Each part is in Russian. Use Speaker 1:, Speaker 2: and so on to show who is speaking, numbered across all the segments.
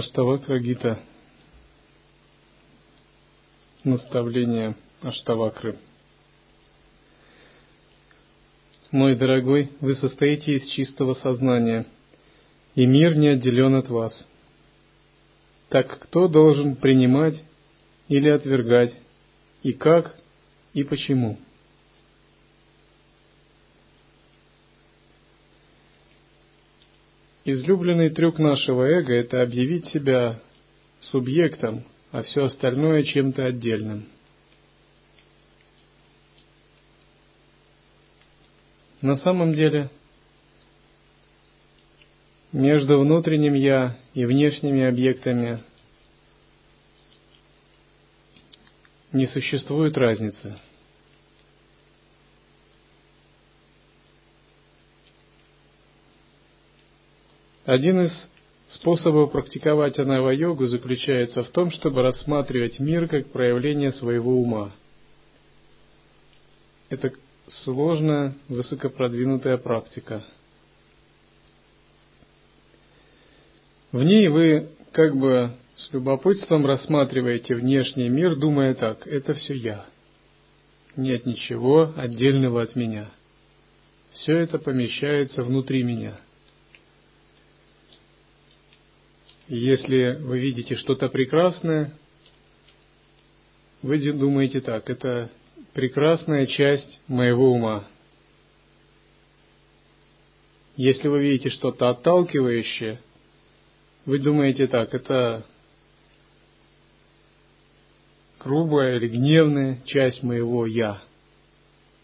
Speaker 1: Аштавакра Гита. Наставление Аштавакры. Мой дорогой, вы состоите из чистого сознания, и мир не отделен от вас. Так кто должен принимать или отвергать, и как, и почему? Излюбленный трюк нашего эго – это объявить себя субъектом, а все остальное чем-то отдельным. На самом деле, между внутренним «я» и внешними объектами не существует разницы – Один из способов практиковать анава-йогу заключается в том, чтобы рассматривать мир как проявление своего ума. Это сложная, высокопродвинутая практика. В ней вы как бы с любопытством рассматриваете внешний мир, думая так, это все я. Нет ничего отдельного от меня. Все это помещается внутри меня – если вы видите что-то прекрасное, вы думаете так, это прекрасная часть моего ума. Если вы видите что-то отталкивающее, вы думаете так, это грубая или гневная часть моего «я».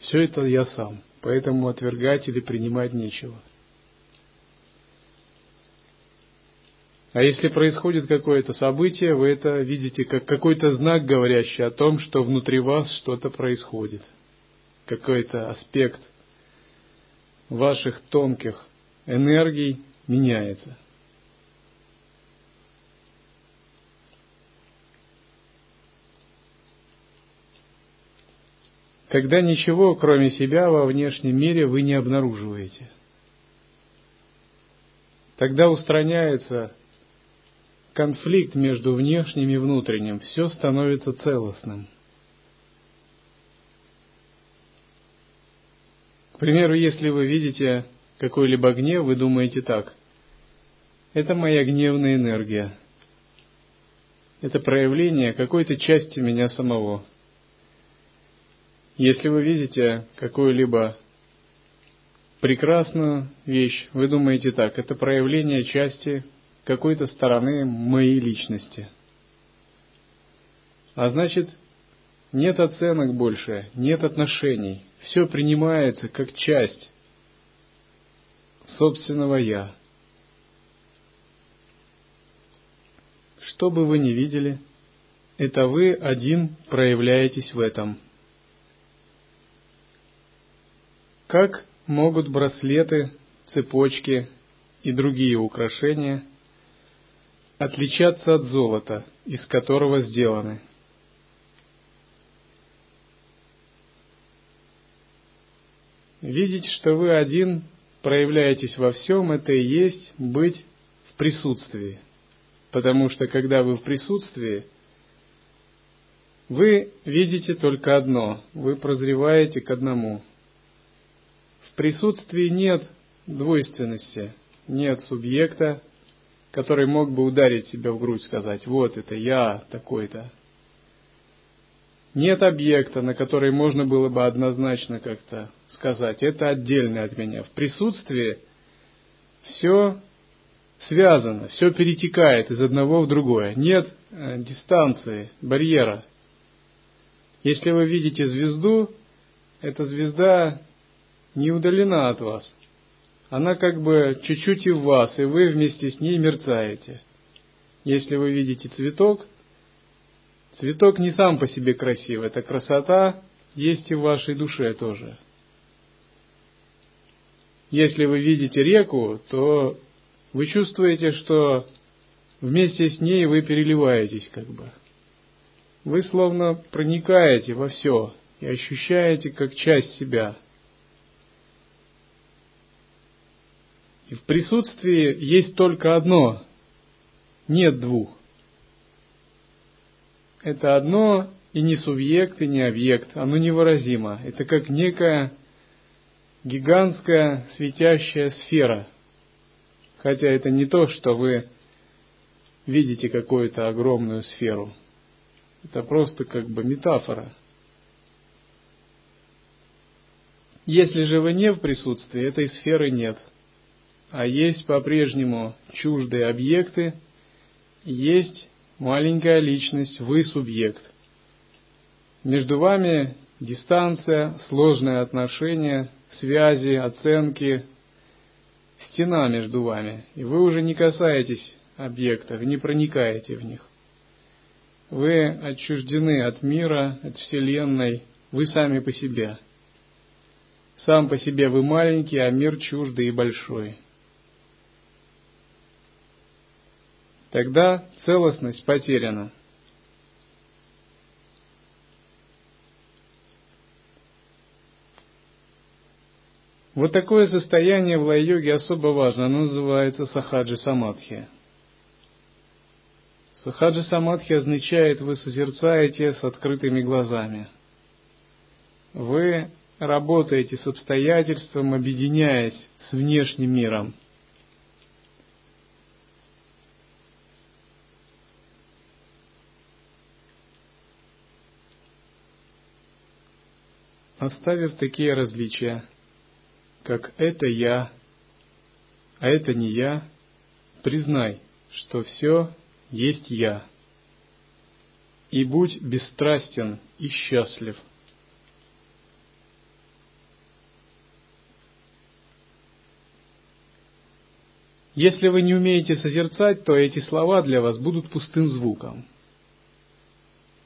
Speaker 1: Все это я сам, поэтому отвергать или принимать нечего – А если происходит какое-то событие, вы это видите как какой-то знак, говорящий о том, что внутри вас что-то происходит. Какой-то аспект ваших тонких энергий меняется. Когда ничего, кроме себя, во внешнем мире вы не обнаруживаете. Тогда устраняется конфликт между внешним и внутренним, все становится целостным. К примеру, если вы видите какой-либо гнев, вы думаете так. Это моя гневная энергия. Это проявление какой-то части меня самого. Если вы видите какую-либо прекрасную вещь, вы думаете так, это проявление части какой-то стороны моей личности. А значит, нет оценок больше, нет отношений. Все принимается как часть собственного «я». Что бы вы ни видели, это вы один проявляетесь в этом. Как могут браслеты, цепочки и другие украшения – отличаться от золота, из которого сделаны. Видеть, что вы один проявляетесь во всем, это и есть быть в присутствии. Потому что когда вы в присутствии, вы видите только одно, вы прозреваете к одному. В присутствии нет двойственности, нет субъекта, который мог бы ударить себя в грудь, сказать, вот это я такой-то. Нет объекта, на который можно было бы однозначно как-то сказать, это отдельно от меня. В присутствии все связано, все перетекает из одного в другое. Нет э, дистанции, барьера. Если вы видите звезду, эта звезда не удалена от вас она как бы чуть-чуть и в вас, и вы вместе с ней мерцаете. Если вы видите цветок, цветок не сам по себе красив, эта красота есть и в вашей душе тоже. Если вы видите реку, то вы чувствуете, что вместе с ней вы переливаетесь как бы. Вы словно проникаете во все и ощущаете как часть себя – И в присутствии есть только одно нет двух. Это одно и не субъект, и не объект, оно невыразимо. Это как некая гигантская светящая сфера. Хотя это не то, что вы видите какую-то огромную сферу. Это просто как бы метафора. Если же вы не в присутствии, этой сферы нет. А есть по-прежнему чуждые объекты, есть маленькая личность, вы субъект. Между вами дистанция, сложные отношения, связи, оценки, стена между вами, и вы уже не касаетесь объектов, не проникаете в них. Вы отчуждены от мира, от Вселенной, вы сами по себе. Сам по себе вы маленький, а мир чуждый и большой. Тогда целостность потеряна – Вот такое состояние в лай-йоге особо важно, оно называется сахаджи самадхи. Сахаджи самадхи означает, вы созерцаете с открытыми глазами. Вы работаете с обстоятельством, объединяясь с внешним миром. Оставив такие различия, как это я, а это не я, признай, что все есть я. И будь бесстрастен и счастлив. Если вы не умеете созерцать, то эти слова для вас будут пустым звуком.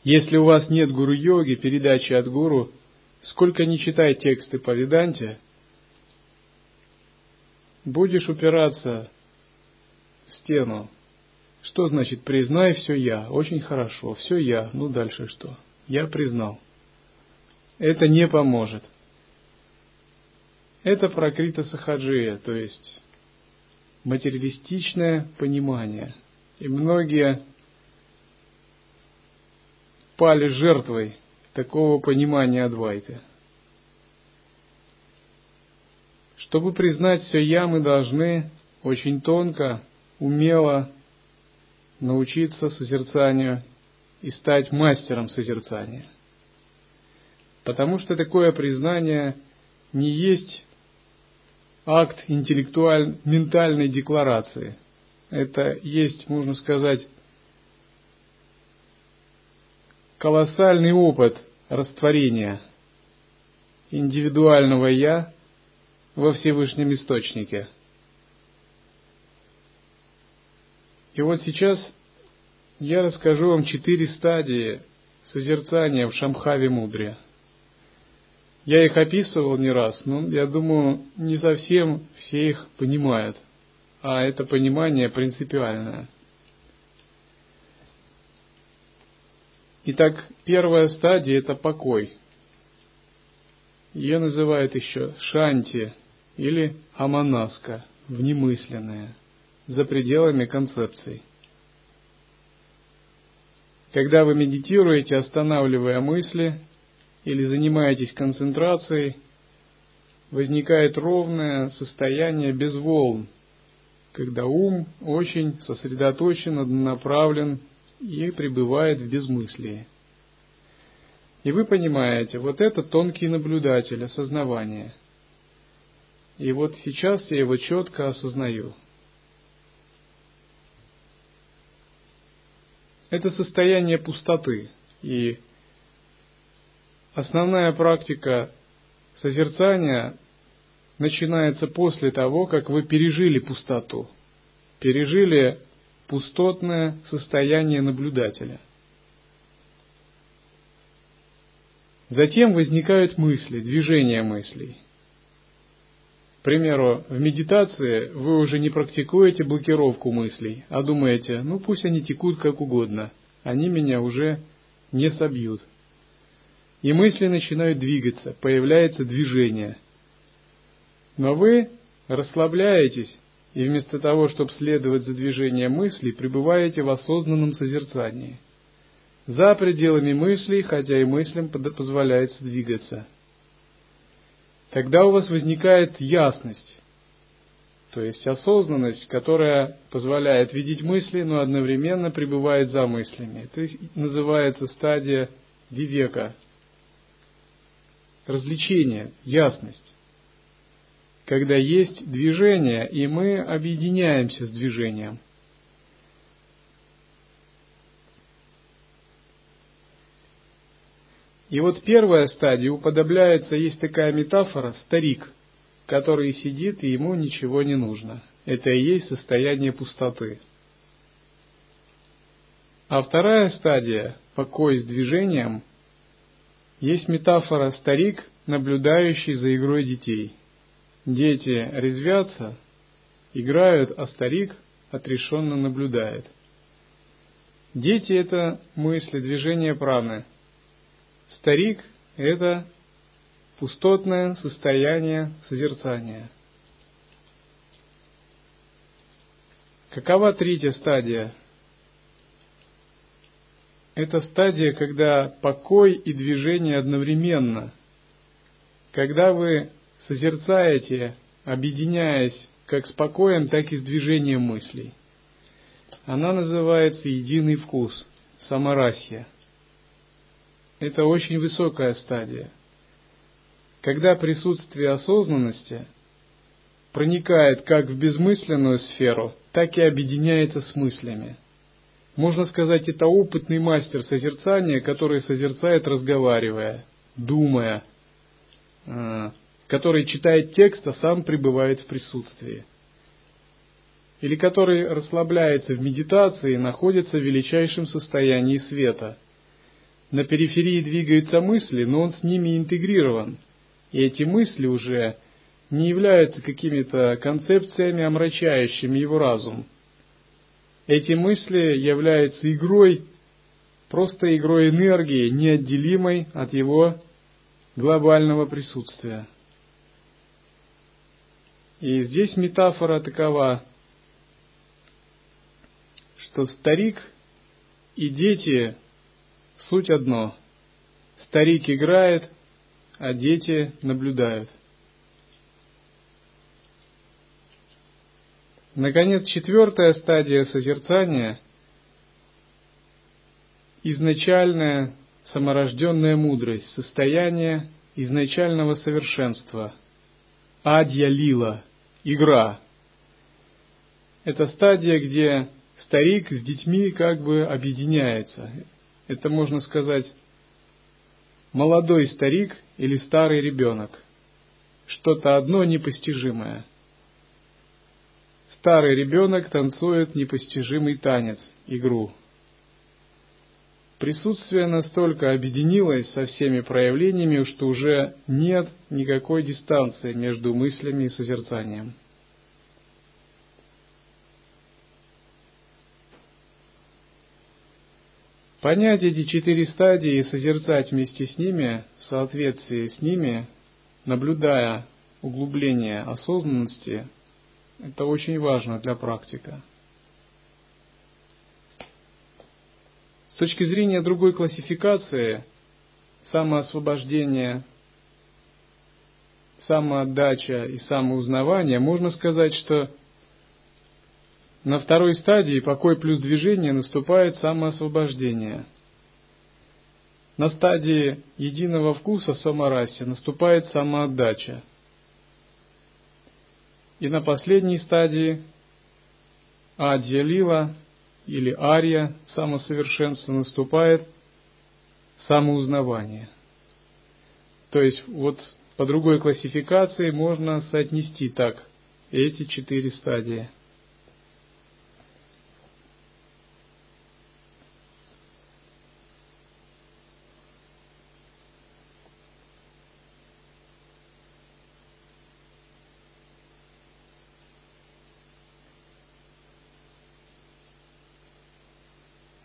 Speaker 1: Если у вас нет гуру-йоги, передачи от гуру, сколько ни читай тексты по Веданте, будешь упираться в стену. Что значит признай все я? Очень хорошо, все я. Ну дальше что? Я признал. Это не поможет. Это прокрита сахаджия, то есть материалистичное понимание. И многие пали жертвой такого понимания Адвайты. Чтобы признать все «я», мы должны очень тонко, умело научиться созерцанию и стать мастером созерцания. Потому что такое признание не есть акт интеллектуальной, ментальной декларации. Это есть, можно сказать, колоссальный опыт растворения индивидуального «я» во Всевышнем Источнике. И вот сейчас я расскажу вам четыре стадии созерцания в Шамхаве Мудре. Я их описывал не раз, но я думаю, не совсем все их понимают, а это понимание принципиальное. Итак, первая стадия – это покой. Ее называют еще шанти – или аманаска, внемысленное, за пределами концепций. Когда вы медитируете, останавливая мысли или занимаетесь концентрацией, возникает ровное состояние без волн, когда ум очень сосредоточен, однонаправлен и пребывает в безмыслии. И вы понимаете, вот это тонкий наблюдатель, осознавание – и вот сейчас я его четко осознаю. Это состояние пустоты. И основная практика созерцания начинается после того, как вы пережили пустоту, пережили пустотное состояние наблюдателя. Затем возникают мысли, движение мыслей – к примеру, в медитации вы уже не практикуете блокировку мыслей, а думаете, ну пусть они текут как угодно, они меня уже не собьют. И мысли начинают двигаться, появляется движение. Но вы расслабляетесь и вместо того, чтобы следовать за движением мыслей, пребываете в осознанном созерцании. За пределами мыслей, хотя и мыслям позволяется двигаться. Тогда у вас возникает ясность, то есть осознанность, которая позволяет видеть мысли, но одновременно пребывает за мыслями. Это называется стадия вивека, развлечение, ясность. Когда есть движение, и мы объединяемся с движением. И вот первая стадия уподобляется, есть такая метафора, старик, который сидит и ему ничего не нужно. Это и есть состояние пустоты. А вторая стадия, покой с движением, есть метафора старик, наблюдающий за игрой детей. Дети резвятся, играют, а старик отрешенно наблюдает. Дети – это мысли, движения праны. Старик – это пустотное состояние созерцания. Какова третья стадия – это стадия, когда покой и движение одновременно. Когда вы созерцаете, объединяясь как с так и с движением мыслей. Она называется единый вкус, самарасья. Это очень высокая стадия. Когда присутствие осознанности проникает как в безмысленную сферу, так и объединяется с мыслями – можно сказать, это опытный мастер созерцания, который созерцает, разговаривая, думая, э, который читает текст, а сам пребывает в присутствии. Или который расслабляется в медитации и находится в величайшем состоянии света. На периферии двигаются мысли, но он с ними интегрирован. И эти мысли уже не являются какими-то концепциями, омрачающими его разум – эти мысли являются игрой, просто игрой энергии, неотделимой от его глобального присутствия. И здесь метафора такова, что старик и дети суть одно. Старик играет, а дети наблюдают. Наконец, четвертая стадия созерцания – изначальная саморожденная мудрость, состояние изначального совершенства, адья лила, игра. Это стадия, где старик с детьми как бы объединяется. Это, можно сказать, молодой старик или старый ребенок. Что-то одно непостижимое – Старый ребенок танцует непостижимый танец, игру. Присутствие настолько объединилось со всеми проявлениями, что уже нет никакой дистанции между мыслями и созерцанием. Понять эти четыре стадии и созерцать вместе с ними, в соответствии с ними, наблюдая углубление осознанности, это очень важно для практика. С точки зрения другой классификации, самоосвобождение, самоотдача и самоузнавание, можно сказать, что на второй стадии покой плюс движение наступает самоосвобождение. На стадии единого вкуса самараси наступает самоотдача – и на последней стадии адья лила или ария самосовершенства наступает самоузнавание. То есть вот по другой классификации можно соотнести так эти четыре стадии –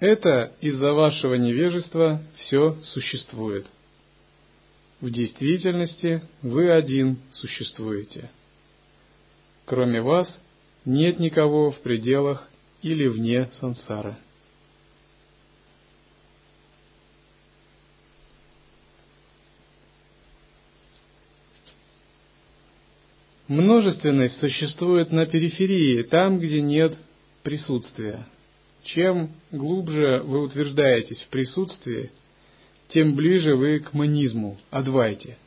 Speaker 1: Это из-за вашего невежества все существует. В действительности вы один существуете. Кроме вас нет никого в пределах или вне сансары. Множественность существует на периферии, там, где нет присутствия. Чем глубже вы утверждаетесь в присутствии, тем ближе вы к манизму, адвайте.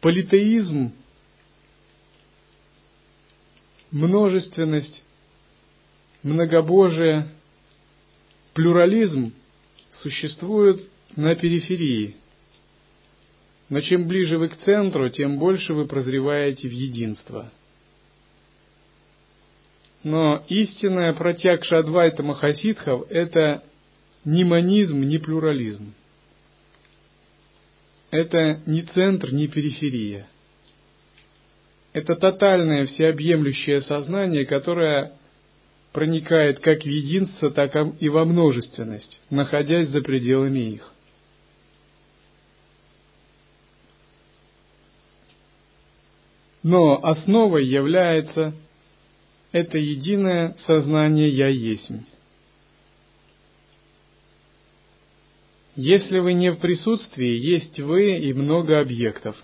Speaker 1: Политеизм, множественность, многобожие, плюрализм существуют на периферии – но чем ближе вы к центру, тем больше вы прозреваете в единство. Но истинная протягша Адвайта Махасидхов – это не манизм, не плюрализм. Это не центр, не периферия. Это тотальное всеобъемлющее сознание, которое проникает как в единство, так и во множественность, находясь за пределами их. но основой является это единое сознание «Я есть». Если вы не в присутствии, есть вы и много объектов.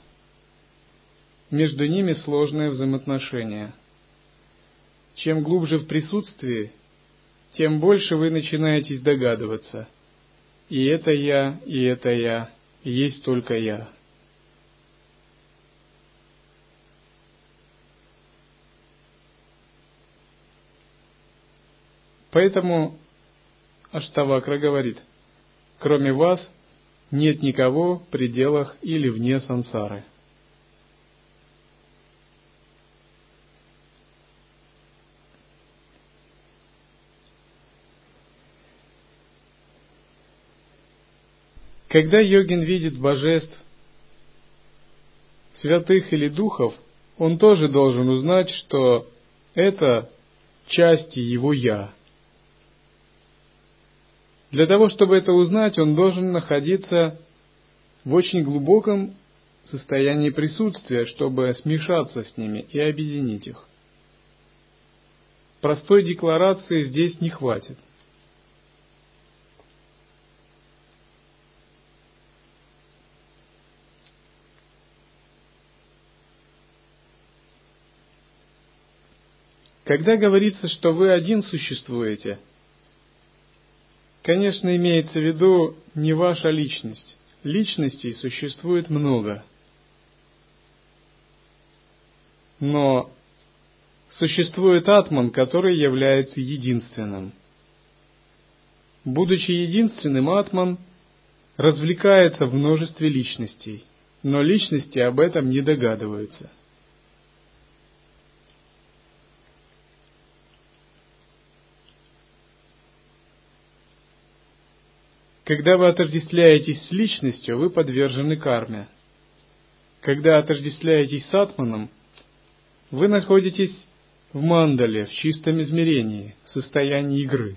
Speaker 1: Между ними сложное взаимоотношение. Чем глубже в присутствии, тем больше вы начинаетесь догадываться. И это я, и это я, и есть только я. Поэтому Аштавакра говорит, кроме вас нет никого в пределах или вне сансары. Когда йогин видит божеств, святых или духов, он тоже должен узнать, что это части его «я», для того, чтобы это узнать, он должен находиться в очень глубоком состоянии присутствия, чтобы смешаться с ними и объединить их. Простой декларации здесь не хватит. Когда говорится, что вы один существуете – Конечно, имеется в виду не ваша личность. Личностей существует много. Но существует атман, который является единственным. Будучи единственным, атман развлекается в множестве личностей, но личности об этом не догадываются – Когда вы отождествляетесь с личностью, вы подвержены карме. Когда отождествляетесь с атманом, вы находитесь в мандале, в чистом измерении, в состоянии игры.